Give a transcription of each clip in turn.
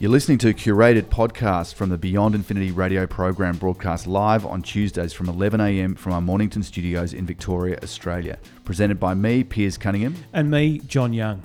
You're listening to a curated podcast from the Beyond Infinity radio program broadcast live on Tuesdays from 11am from our Mornington studios in Victoria, Australia. Presented by me, Piers Cunningham. And me, John Young.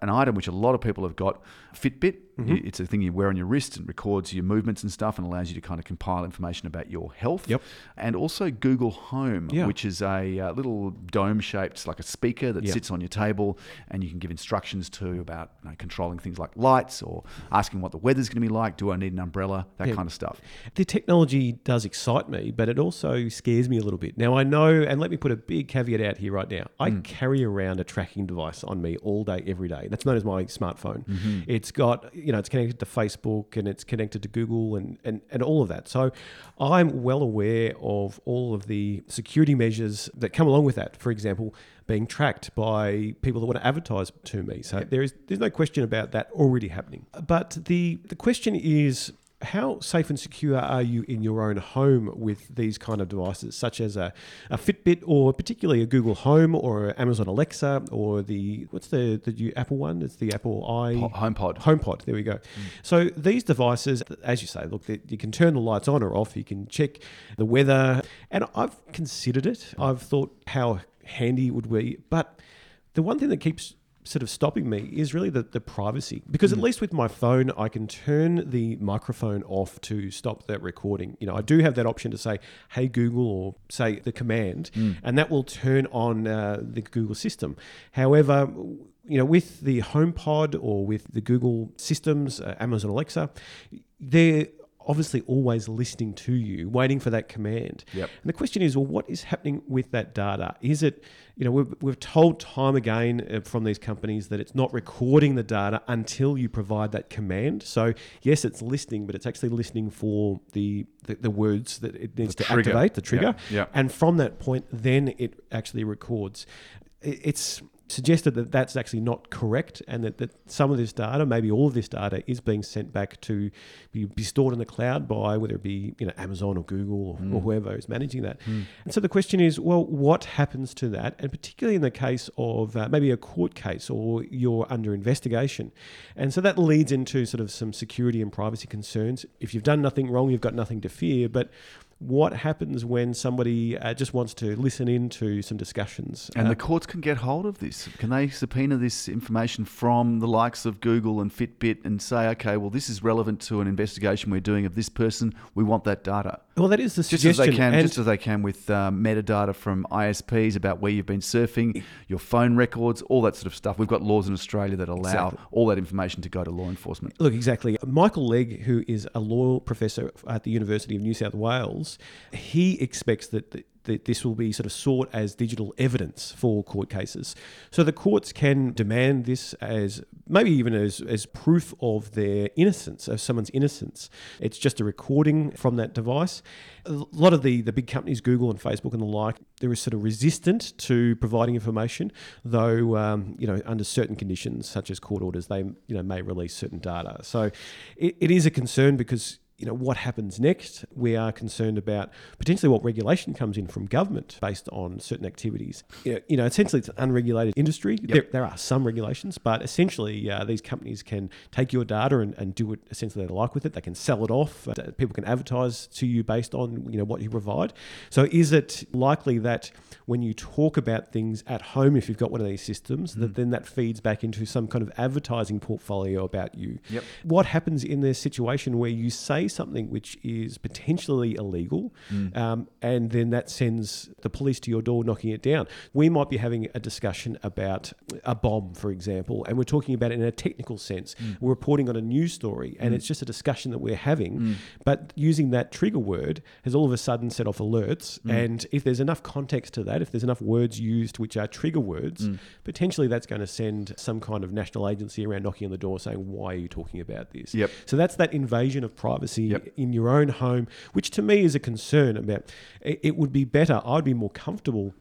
An item which a lot of people have got Fitbit. Mm-hmm. It's a thing you wear on your wrist and records your movements and stuff and allows you to kind of compile information about your health. Yep. And also Google Home, Yeah. which is a uh, little dome shaped, like a speaker that Yep. sits on your table and you can give instructions to about you know, controlling things like lights or asking what the weather's going to be like. Do I need an umbrella? That Yeah. kind of stuff. The technology does excite me, but it also scares me a little bit. Now, I know, and let me put a big caveat out here right now. I carry around a tracking device on me all day, every day. That's known as my smartphone. It's got, you know, it's connected to Facebook and it's connected to Google and, and, and all of that. So I'm well aware of all of the security measures that come along with that. For example, being tracked by people that want to advertise to me. So there is there's no question about that already happening. But the the question is how safe and secure are you in your own home with these kind of devices, such as a, a Fitbit or particularly a Google Home or Amazon Alexa or the what's the the new Apple one? It's the Apple i Po- HomePod. HomePod. There we go. Mm. So these devices, as you say, look, you can turn the lights on or off. You can check the weather, and I've considered it. I've thought how handy it would be, but the one thing that keeps sort of stopping me is really the, the privacy. Because at least with my phone i can turn the microphone off to stop that recording. You know i do have that option to say hey google or say the command and that will turn on uh, the google system. However you know, with the HomePod or with the Google systems, uh, Amazon Alexa, they're obviously always listening to you, waiting for that command. Yep. And the question is, well, what is happening with that data? Is it, you know, we've, we've told time again uh, from these companies that it's not recording the data until you provide that command. So yes, it's listening, but it's actually listening for the the, the words that it needs The to trigger. activate, the trigger. Yeah, yeah. And from that point, then it actually records. It's suggested that that's actually not correct and that, that some of this data, maybe all of this data, is being sent back to be, be stored in the cloud by whether it be you know Amazon or Google or, Hmm. or whoever is managing that. And so the question is, well, what happens to that? And particularly in the case of uh, maybe a court case or you're under investigation. And so that leads into sort of some security and privacy concerns. If you've done nothing wrong, you've got nothing to fear. But what happens when somebody uh, just wants to listen in to some discussions? And Uh, the courts can get hold of this. Can they subpoena this information from the likes of Google and Fitbit and say, okay, well, this is relevant to an investigation we're doing of this person. We want that data. Well, that is the Just as suggestion. they can, and- just as they can with um, metadata from ISPs about where you've been surfing, your phone records, all that sort of stuff. We've got laws in Australia that allow Exactly. all that information to go to law enforcement. Look, exactly. Michael Legg, who is a law professor at the University of New South Wales, he expects that, that, this will be sort of sought as digital evidence for court cases. So the courts can demand this as maybe even as, as proof of their innocence, of someone's innocence. It's just a recording from that device. A lot of the, the big companies, Google and Facebook and the like, they're sort of resistant to providing information, though um, you know under certain conditions, such as court orders, they you know may release certain data. So it, it is a concern because you know what happens next. We are concerned about potentially what regulation comes in from government based on certain activities. You know, you know essentially it's an unregulated industry. There, there are some regulations, but essentially uh, these companies can take your data and, and do what essentially they like with it. They can sell it off. Uh, people can advertise to you based on you know what you provide. So is it likely that when you talk about things at home, if you've got one of these systems, that then that feeds back into some kind of advertising portfolio about you? Yep. What happens in this situation where you say something which is potentially illegal, mm. um, and then that sends the police to your door knocking it down? We might be having a discussion about a bomb, for example, and we're talking about it in a technical sense. Mm. We're reporting on a news story, and mm. it's just a discussion that we're having, but using that trigger word has all of a sudden set off alerts. And if there's enough context to that, if there's enough words used which are trigger words, potentially that's going to send some kind of national agency around knocking on the door saying, Why are you talking about this? Yep. So that's that invasion of privacy Yep. in your own home, which to me is a concern about it would be better, I'd be more comfortable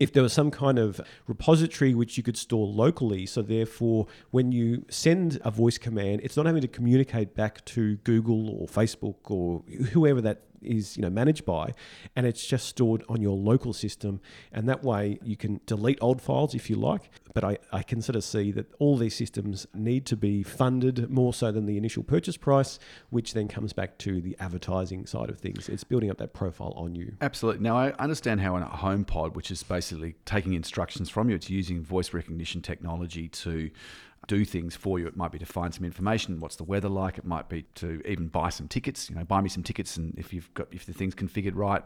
if there was some kind of repository which you could store locally, so therefore when you send a voice command, it's not having to communicate back to Google or Facebook or whoever that is you know managed by, and it's just stored on your local system, and that way you can delete old files if you like. But I, I can sort of see that all these systems need to be funded more so than the initial purchase price, which then comes back to the advertising side of things. It's building up that profile on you. Absolutely. Now I understand how in a HomePod, which is basically taking instructions from you, it's using voice recognition technology to do things for you. It might be to find some information. What's the weather like? It might be to even buy some tickets. You know, buy me some tickets, and if you've got if the thing's configured right,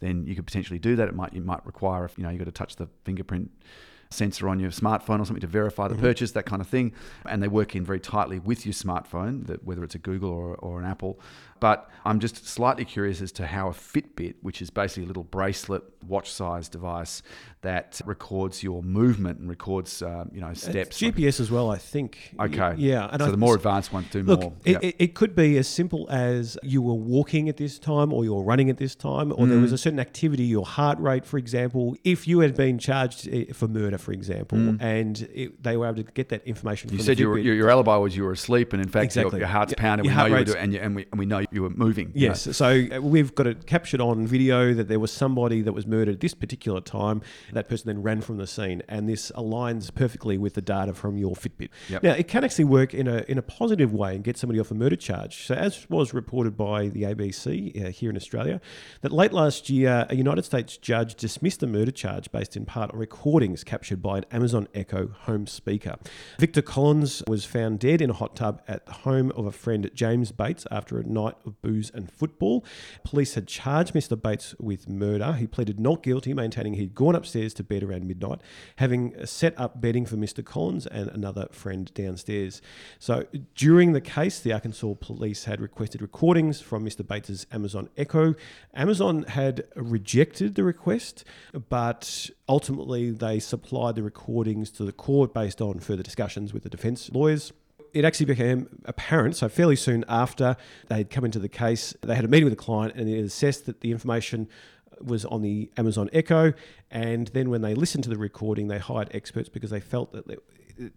then you could potentially do that. It might you might require if you know you got to touch the fingerprint sensor on your smartphone or something to verify the mm-hmm. purchase, that kind of thing. And they work in very tightly with your smartphone, that whether it's a Google or, or an Apple. But I'm just slightly curious as to how a Fitbit, which is basically a little bracelet, watch-sized device that records your movement and records, uh, you know, steps. It's GPS as well, I think. Okay. Yeah. And so I, the more advanced ones do look, more. It, yep. it, could be as simple as you were walking at this time, or you were running at this time, or mm. there was a certain activity, your heart rate, for example. If you had been charged eh, for murder, for example, mm. and it, they were able to get that information. You said your, your alibi was you were asleep, and in fact, exactly. your, your heart's pounding. Your we heart know you were doing, and, you, and, we, and we know you were moving. Yes. You know. So uh, we've got it captured on video that there was somebody that was murdered at this particular time. That person then ran from the scene, and this aligns perfectly with the data from your Fitbit. Yep. Now, it can actually work in a in a positive way and get somebody off a murder charge. So, as was reported by the ABC uh, here in Australia, that late last year, a United States judge dismissed a murder charge based in part on recordings captured by an Amazon Echo home speaker. Victor Collins was found dead in a hot tub at the home of a friend, James Bates, after a night of booze and football. Police had charged Mr. Bates with murder. He pleaded not guilty, maintaining he'd gone upstairs to bed around midnight, having set up bedding for Mr. Collins and another friend downstairs. So during the case, the Arkansas police had requested recordings from Mr. Bates's Amazon Echo. Amazon had rejected the request, but ultimately they supplied the recordings to the court based on further discussions with the defence lawyers it actually became apparent, so fairly soon after they had come into the case, they had a meeting with the client and it assessed that the information was on the Amazon Echo. And then when they listened to the recording, they hired experts because they felt that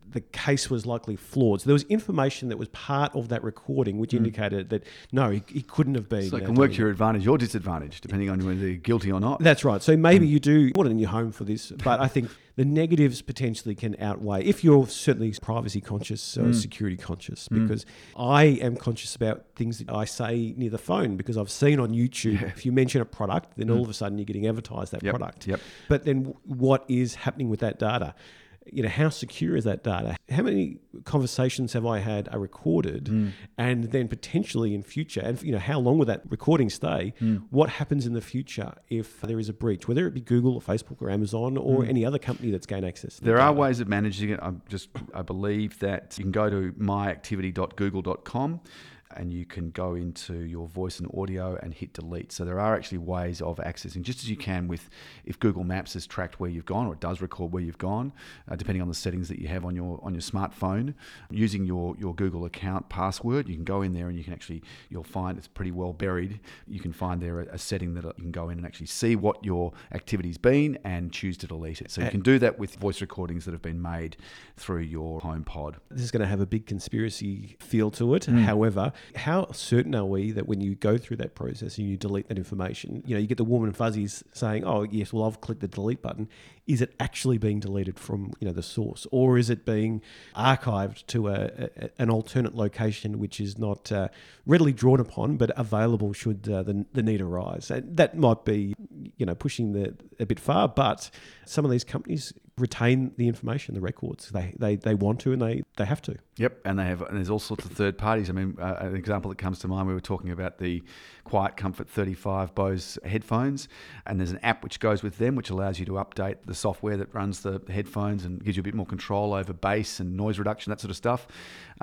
the case was likely flawed. So there was information that was part of that recording which mm. indicated that no, he, he, couldn't have been. So it can work to your advantage or disadvantage depending on whether you're guilty or not. That's right. So maybe mm. you do want it in your home for this, but I think the negatives potentially can outweigh if you're certainly privacy conscious or mm. security conscious mm. because I am conscious about things that I say near the phone because I've seen on YouTube yeah. if you mention a product then mm. all of a sudden you're getting advertised that yep. product. Yep. But then what is happening with that data? You know, how secure is that data? How many conversations have I had are recorded, mm. and then potentially in future, and you know, how long will that recording stay? Mm. What happens in the future if there is a breach, whether it be Google or Facebook or Amazon or mm. any other company that's gained access? there are ways of managing it. I just I believe that you can go to myactivity.google.com and you can go into your voice and audio and hit delete. So there are actually ways of accessing, just as you can with if Google Maps has tracked where you've gone or it does record where you've gone, uh, depending on the settings that you have on your on your smartphone. Using your your Google account password, you can go in there and you can actually you'll find it's pretty well buried. You can find there a, a setting that you can go in and actually see what your activity's been and choose to delete it. So you can do that with voice recordings that have been made through your HomePod. This is going to have a big conspiracy feel to it. Mm. However, how certain are we that when you go through that process and you delete that information, you know, you get the warm and fuzzies saying, "Oh, yes, well, I've clicked the delete button." Is it actually being deleted from you know the source, or is it being archived to a, a an alternate location which is not uh, readily drawn upon but available should uh, the, the need arise? And that might be you know pushing the a bit far, but some of these companies retain the information, the records. They, they, they want to and they, they have to. Yep, and they have. And there's all sorts of third parties. I mean, uh, an example that comes to mind. We were talking about the Quiet Comfort 35 Bose headphones, and there's an app which goes with them, which allows you to update the software that runs the headphones and gives you a bit more control over bass and noise reduction, that sort of stuff.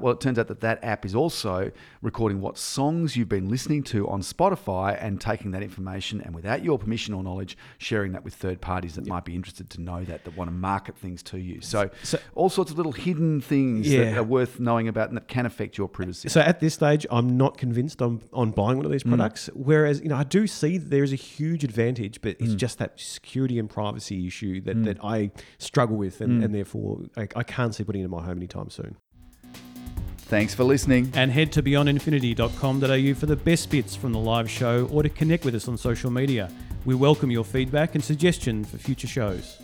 Well, it turns out that that app is also recording what songs you've been listening to on Spotify and taking that information and without your permission or knowledge, sharing that with third parties that yep. might be interested to know that, that want to market things to you. So, so all sorts of little hidden things yeah. that are worth knowing about and that can affect your privacy. So at this stage, I'm not convinced on, on buying one of these mm. products. Mm. Whereas, you know, I do see there is a huge advantage, but it's mm. just that security and privacy issue that, mm. that I struggle with and, mm. and therefore I, I can't see putting it in my home anytime soon. Thanks for listening. And head to beyondinfinity.com.au for the best bits from the live show or to connect with us on social media. We welcome your feedback and suggestion for future shows.